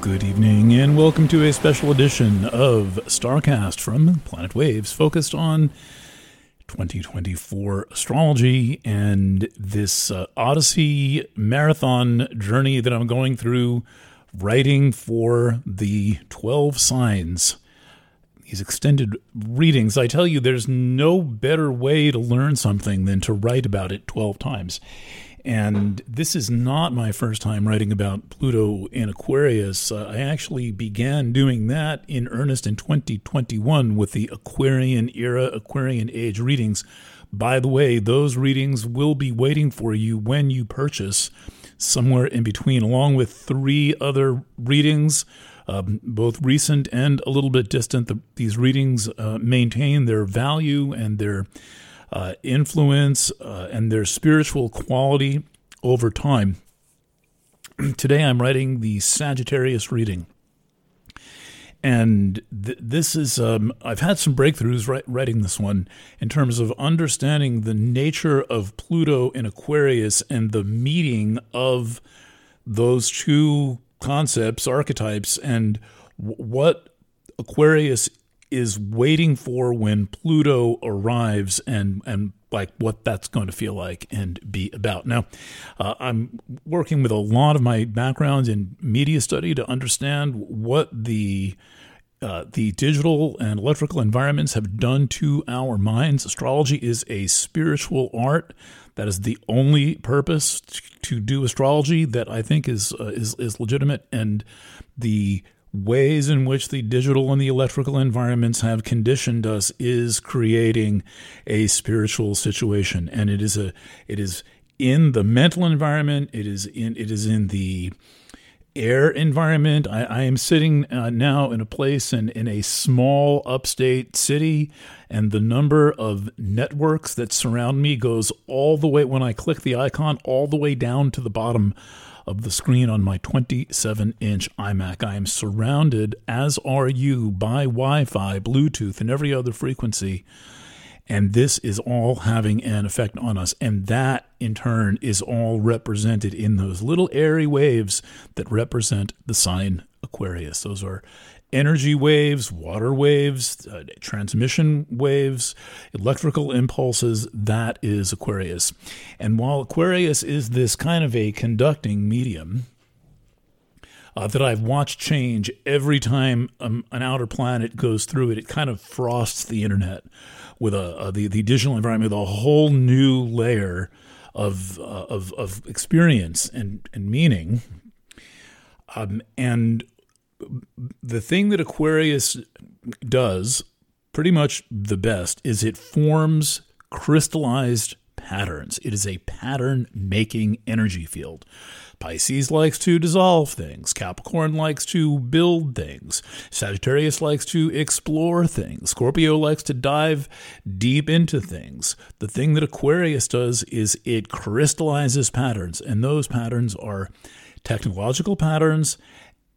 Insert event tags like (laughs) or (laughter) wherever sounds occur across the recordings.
Good evening, and welcome to a special edition of StarCast from Planet Waves, focused on 2024 astrology and this uh, Odyssey marathon journey that I'm going through, writing for the 12 signs. These extended readings, I tell you, there's no better way to learn something than to write about it 12 times. And this is not my first time writing about Pluto in Aquarius. Uh, I actually began doing that in earnest in 2021 with the Aquarian era, Aquarian age readings. By the way, those readings will be waiting for you when you purchase somewhere in between, along with three other readings. Um, both recent and a little bit distant. The, these readings uh, maintain their value and their uh, influence uh, and their spiritual quality over time. (clears throat) Today I'm writing the Sagittarius reading. And th- this is, um, I've had some breakthroughs right, writing this one in terms of understanding the nature of Pluto in Aquarius and the meeting of those two concepts, archetypes, and w- what Aquarius is waiting for when Pluto arrives and and like what that's going to feel like and be about. Now, uh, I'm working with a lot of my backgrounds in media study to understand what the uh, the digital and electrical environments have done to our minds. Astrology is a spiritual art. That is the only purpose to do astrology that I think is uh, is is legitimate, and the ways in which the digital and the electrical environments have conditioned us is creating a spiritual situation. And it is a it is in the mental environment. It is in it is in the air environment i, I am sitting uh, now in a place in, in a small upstate city and the number of networks that surround me goes all the way when i click the icon all the way down to the bottom of the screen on my 27 inch iMac. I am surrounded, as are you, by Wi Fi, Bluetooth, and every other frequency. And this is all having an effect on us. And that, in turn, is all represented in those little airy waves that represent the sign Aquarius. Those are energy waves, water waves, uh, transmission waves, electrical impulses. That is Aquarius. And while Aquarius is this kind of a conducting medium, uh, that I've watched change every time um, an outer planet goes through it. It kind of frosts the internet with a, a the, the digital environment with a whole new layer of uh, of, of experience and and meaning. Um, and the thing that Aquarius does pretty much the best is it forms crystallized patterns. It is a pattern making energy field. Pisces likes to dissolve things. Capricorn likes to build things. Sagittarius likes to explore things. Scorpio likes to dive deep into things. The thing that Aquarius does is it crystallizes patterns, and those patterns are technological patterns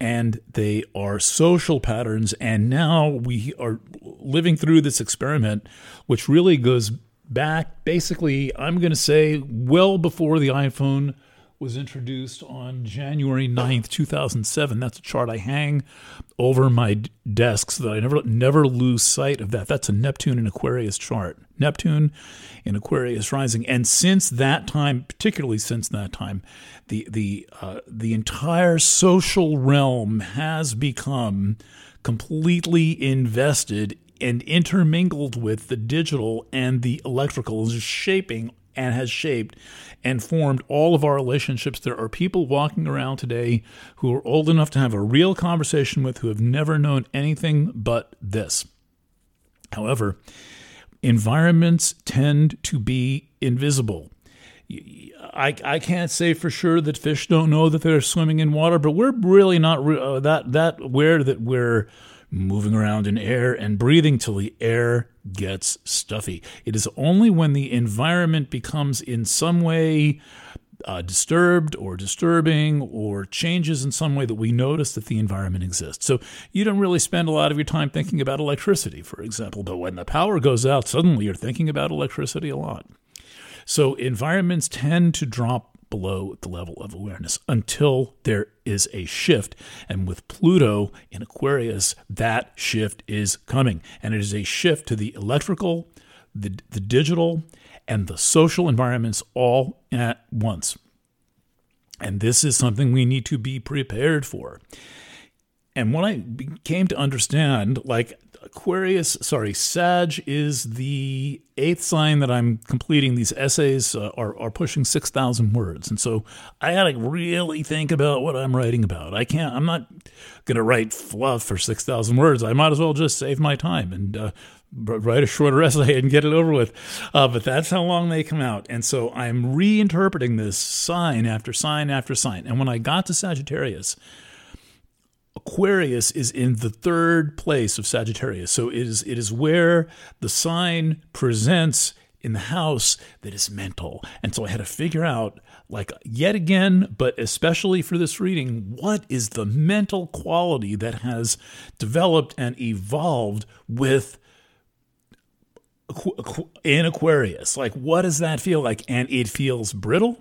and they are social patterns. And now we are living through this experiment, which really goes back basically, I'm going to say, well before the iPhone was introduced on January 9th, 2007. That's a chart I hang over my desk so that I never never lose sight of that. That's a Neptune and Aquarius chart. Neptune in Aquarius rising, and since that time, particularly since that time, the the uh, the entire social realm has become completely invested and intermingled with the digital and the electrical, is shaping and has shaped and formed all of our relationships. There are people walking around today who are old enough to have a real conversation with who have never known anything but this. However, environments tend to be invisible. I, I can't say for sure that fish don't know that they're swimming in water, but we're really not uh, that that aware that we're moving around in air and breathing till the air gets stuffy. It is only when the environment becomes in some way uh, disturbed or disturbing or changes in some way that we notice that the environment exists. So you don't really spend a lot of your time thinking about electricity, for example, but when the power goes out, suddenly you're thinking about electricity a lot. So environments tend to drop below the level of awareness until there is a shift. And with Pluto in Aquarius, that shift is coming. And it is a shift to the electrical, the, the digital, and the social environments all at once. And this is something we need to be prepared for. And when I came to understand, like Aquarius, sorry, Sag is the eighth sign that I'm completing. These essays uh, are, are pushing 6,000 words. And so I got to really think about what I'm writing about. I can't, I'm not going to write fluff for 6,000 words. I might as well just save my time and uh, write a shorter (laughs) essay and get it over with. Uh, but that's how long they come out. And so I'm reinterpreting this sign after sign after sign. And when I got to Sagittarius, Aquarius is in the third place of Sagittarius. So it is it is where the sign presents in the house that is mental. And so I had to figure out like yet again, but especially for this reading, what is the mental quality that has developed and evolved with in Aquarius? Like what does that feel like? And it feels brittle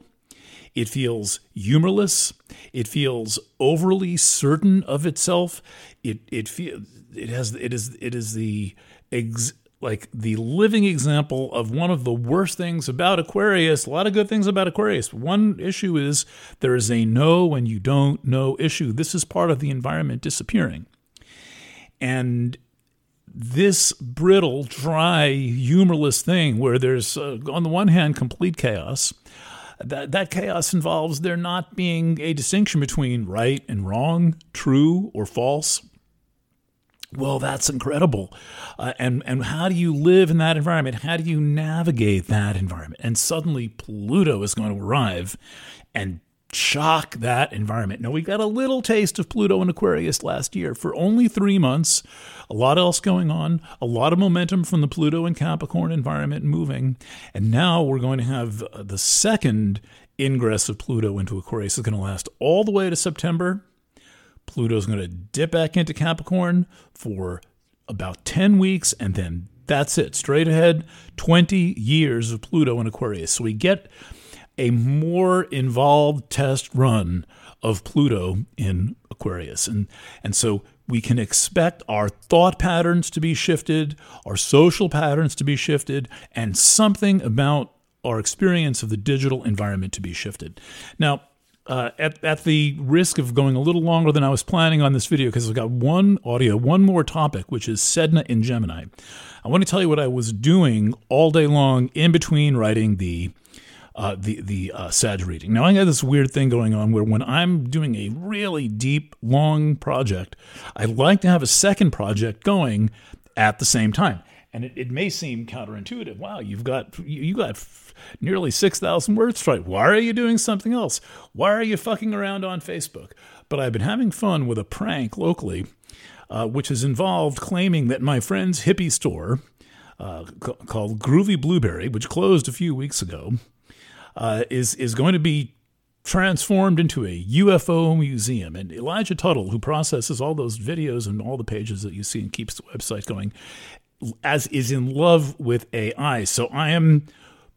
it feels humorless. It feels overly certain of itself. It it feel it has it is it is the ex, like the living example of one of the worst things about Aquarius. A lot of good things about Aquarius. One issue is there is a no when you don't know issue. This is part of the environment disappearing. And this brittle, dry, humorless thing where there's, uh, on the one hand, complete chaos, that, that chaos involves there not being a distinction between right and wrong, true or false. Well, that's incredible. Uh, and, and how do you live in that environment? How do you navigate that environment? And suddenly Pluto is going to arrive and shock that environment. Now, we got a little taste of Pluto and Aquarius last year for only three months. A lot else going on, a lot of momentum from the Pluto and Capricorn environment moving. And now we're going to have uh, the second ingress of Pluto into Aquarius. It's going to last all the way to September. Pluto's going to dip back into Capricorn for about 10 weeks, and then that's it. Straight ahead, 20 years of Pluto in Aquarius. So we get a more involved test run of Pluto in Aquarius. And, and so we can expect our thought patterns to be shifted, our social patterns to be shifted, and something about our experience of the digital environment to be shifted. Now, uh, at, at the risk of going a little longer than I was planning on this video, because I've got one audio, one more topic, which is Sedna in Gemini. I want to tell you what I was doing all day long in between writing the uh, the the uh, Sag reading. Now I got this weird thing going on where when I'm doing a really deep, long project, I like to have a second project going at the same time. And it, it may seem counterintuitive. Wow, you've got you got nearly six thousand words right. Why are you doing something else? Why are you fucking around on Facebook? But I've been having fun with a prank locally, uh, which has involved claiming that my friend's hippie store, uh, called Groovy Blueberry, which closed a few weeks ago, uh, is is going to be transformed into a UFO museum. And Elijah Tuttle, who processes all those videos and all the pages that you see and keeps the website going, as is in love with AI. So I am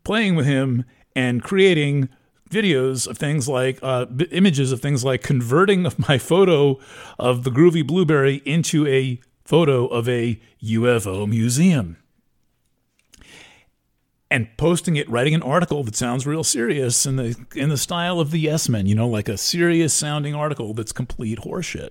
playing with him and creating videos of things like uh, images of things like converting of my photo of the groovy blueberry into a photo of a UFO museum and posting it, writing an article that sounds real serious in the in the style of the Yes Men, you know, like a serious sounding article that's complete horseshit.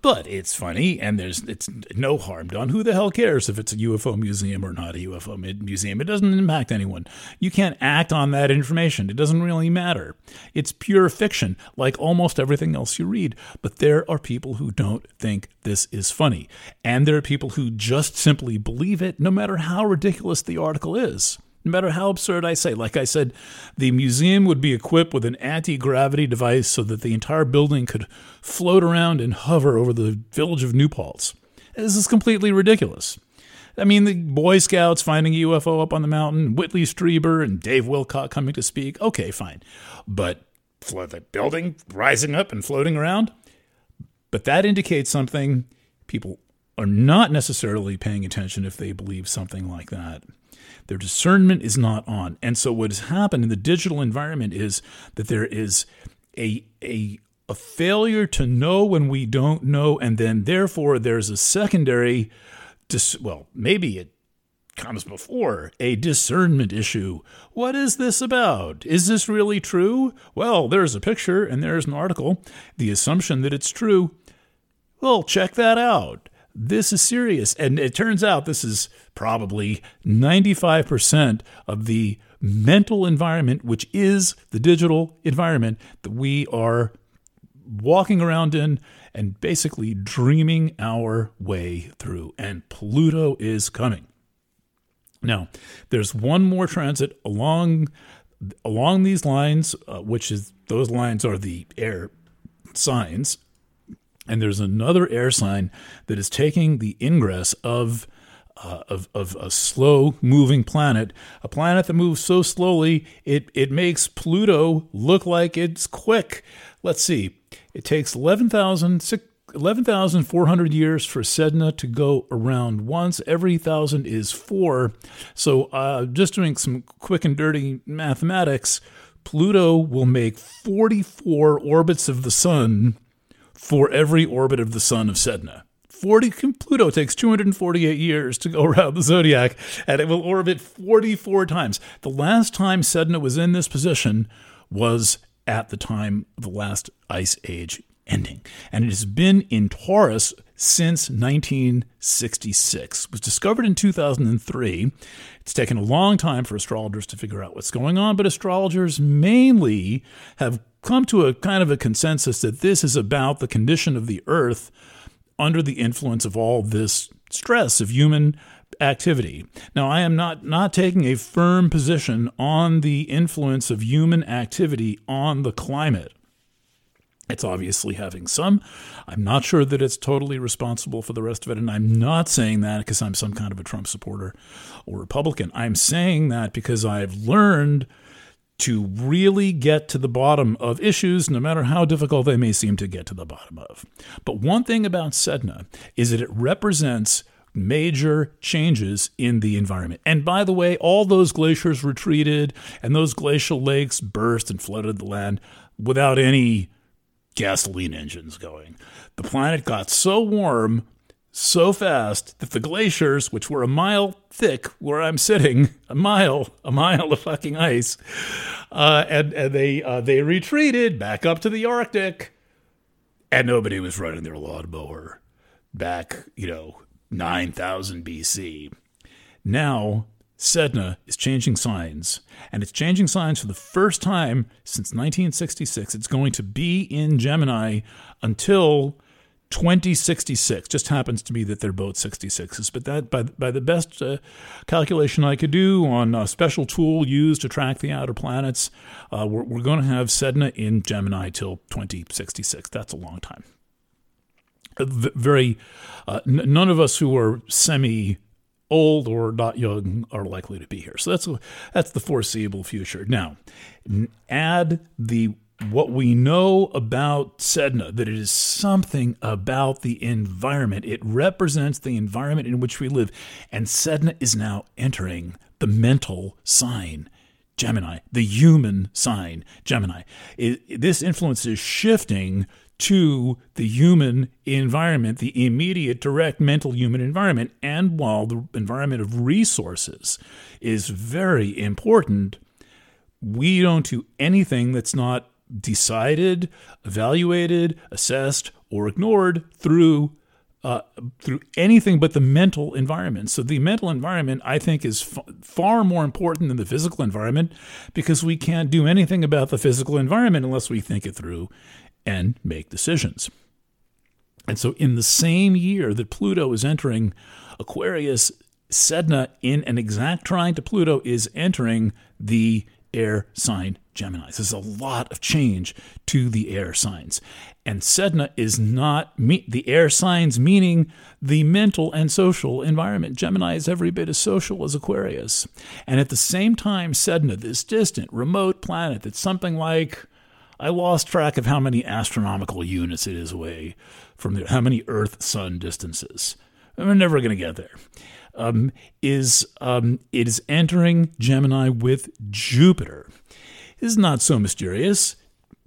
But it's funny, and there's it's no harm done. Who the hell cares if it's a UFO museum or not a UFO museum? It doesn't impact anyone. You can't act on that information. It doesn't really matter. It's pure fiction, like almost everything else you read. But there are people who don't think this is funny, and there are people who just simply believe it, no matter how ridiculous the article is no matter how absurd I say. Like I said, the museum would be equipped with an anti gravity device so that the entire building could float around and hover over the village of New Paltz. This is completely ridiculous. I mean, the Boy Scouts finding a UFO up on the mountain, Whitley Strieber and Dave Wilcock coming to speak. Okay, fine. But float the building rising up and floating around? But that indicates something. People are not necessarily paying attention if they believe something like that. Their discernment is not on. And so what has happened in the digital environment is that there is a a a failure to know when we don't know, and then therefore there's a secondary dis- well, maybe it comes before a discernment issue. What is this about? Is this really true? Well, there's a picture and there's an article. The assumption that it's true. Well, check that out. This is serious. And it turns out this is probably 95% of the mental environment, which is the digital environment that we are walking around in and basically dreaming our way through. And Pluto is coming. Now, there's one more transit along along these lines, uh, which is those lines are the air signs, and there's another air sign that is taking the ingress of. Uh, of, of a slow moving planet, a planet that moves so slowly it, it makes Pluto look like it's quick. Let's see, it takes 11,000 11,400 years for Sedna to go around once. Every thousand is four. So, uh, just doing some quick and dirty mathematics, Pluto will make 44 orbits of the sun for every orbit of the sun of Sedna. 40 Pluto takes 248 years to go around the zodiac and it will orbit 44 times. The last time Sedna was in this position was at the time of the last ice age ending. And it has been in Taurus since 1966. It was discovered in 2003. It's taken a long time for astrologers to figure out what's going on, but astrologers mainly have come to a kind of a consensus that this is about the condition of the earth under the influence of all this stress of human activity. Now, I am not, not taking a firm position on the influence of human activity on the climate. It's obviously having some. I'm not sure that it's totally responsible for the rest of it. And I'm not saying that because I'm some kind of a Trump supporter or Republican. I'm saying that because I've learned to really get to the bottom of issues, no matter how difficult they may seem to get to the bottom of. But one thing about Sedna is that it represents major changes in the environment. And by the way, all those glaciers retreated and those glacial lakes burst and flooded the land without any gasoline engines going. The planet got so warm so fast that the glaciers, which were a mile thick where I'm sitting, (laughs) a mile, a mile of fucking ice, uh, and, and they uh, they retreated back up to the Arctic, and nobody was running their lawnmower back, you know, 9000 BC. Now Sedna is changing signs, and it's changing signs for the first time since 1966. It's going to be in Gemini until 2066. Just happens to be that they're both 66s, but that by by the best uh, calculation I could do on a special tool used to track the outer planets, uh, we're, we're going to have Sedna in Gemini till 2066. That's a long time. Very, uh, n- none of us who are semi old or not young are likely to be here. So that's that's the foreseeable future. Now, add the what we know about Sedna that it is something about the environment. It represents the environment in which we live, and Sedna is now entering the mental sign. Gemini, the human sign, Gemini. It, this influence is shifting to the human environment, the immediate, direct mental human environment. And while the environment of resources is very important, we don't do anything that's not decided, evaluated, assessed, or ignored through uh, through anything but the mental environment. So the mental environment, I think, is f- far more important than the physical environment because we can't do anything about the physical environment unless we think it through and make decisions. And so, in the same year that Pluto is entering Aquarius, Sedna, in an exact trine to Pluto, is entering the air sign Gemini. There's a lot of change to the air signs. And Sedna is not me- the air signs, meaning the mental and social environment. Gemini is every bit as social as Aquarius. And at the same time, Sedna, this distant, remote planet that's something like I lost track of how many astronomical units it is away from the, how many Earth Sun distances. We're never going to get there. um, is um, it is entering Gemini with Jupiter. This is not so mysterious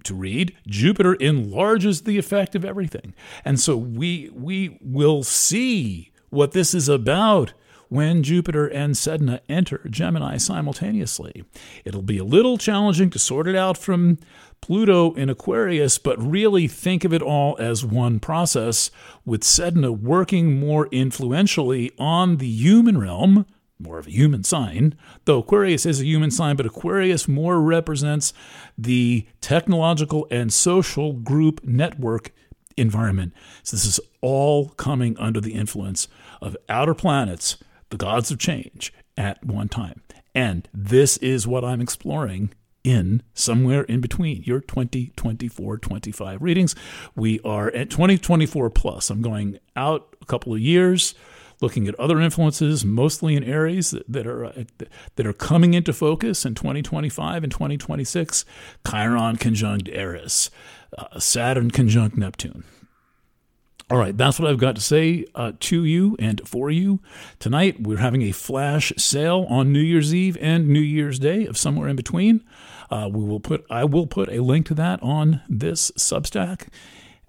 to read. Jupiter enlarges the effect of everything, and so we we will see what this is about when Jupiter and Sedna enter Gemini simultaneously. It'll be a little challenging to sort it out from Pluto in Aquarius, but really think of it all as one process, with Sedna working more influentially on the human realm, more of a human sign, though Aquarius is a human sign, but Aquarius more represents the technological and social group network environment. So this is all coming under the influence of outer planets, the gods of change, at one time. And this is what I'm exploring in somewhere in between your 2024 25 readings. We are at 2024 plus. I'm going out a couple of years looking at other influences, mostly in Aries that, that are uh, that are coming into focus in 2025 and 2026. Chiron conjunct Eris, uh, Saturn conjunct Neptune. All right, that's what I've got to say uh, to you and for you. Tonight, we're having a flash sale on New Year's Eve and New Year's Day of somewhere in between. Uh, we will put I will put a link to that on this Substack.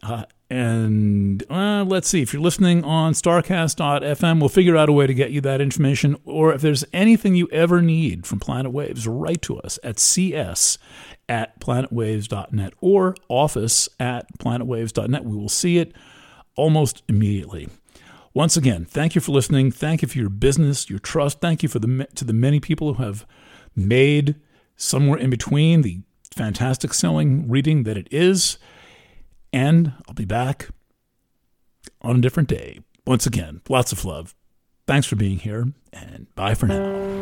Uh, and uh, let's see if you're listening on starcast.fm we'll figure out a way to get you that information or if there's anything you ever need from planet waves write to us at cs at planetwaves.net or office at planetwaves.net we will see it almost immediately. Once again, thank you for listening. Thank you for your business, your trust. Thank you for the to the many people who have made somewhere in between the fantastic selling reading that it is. And I'll be back on a different day. Once again, lots of love. Thanks for being here, and bye for now.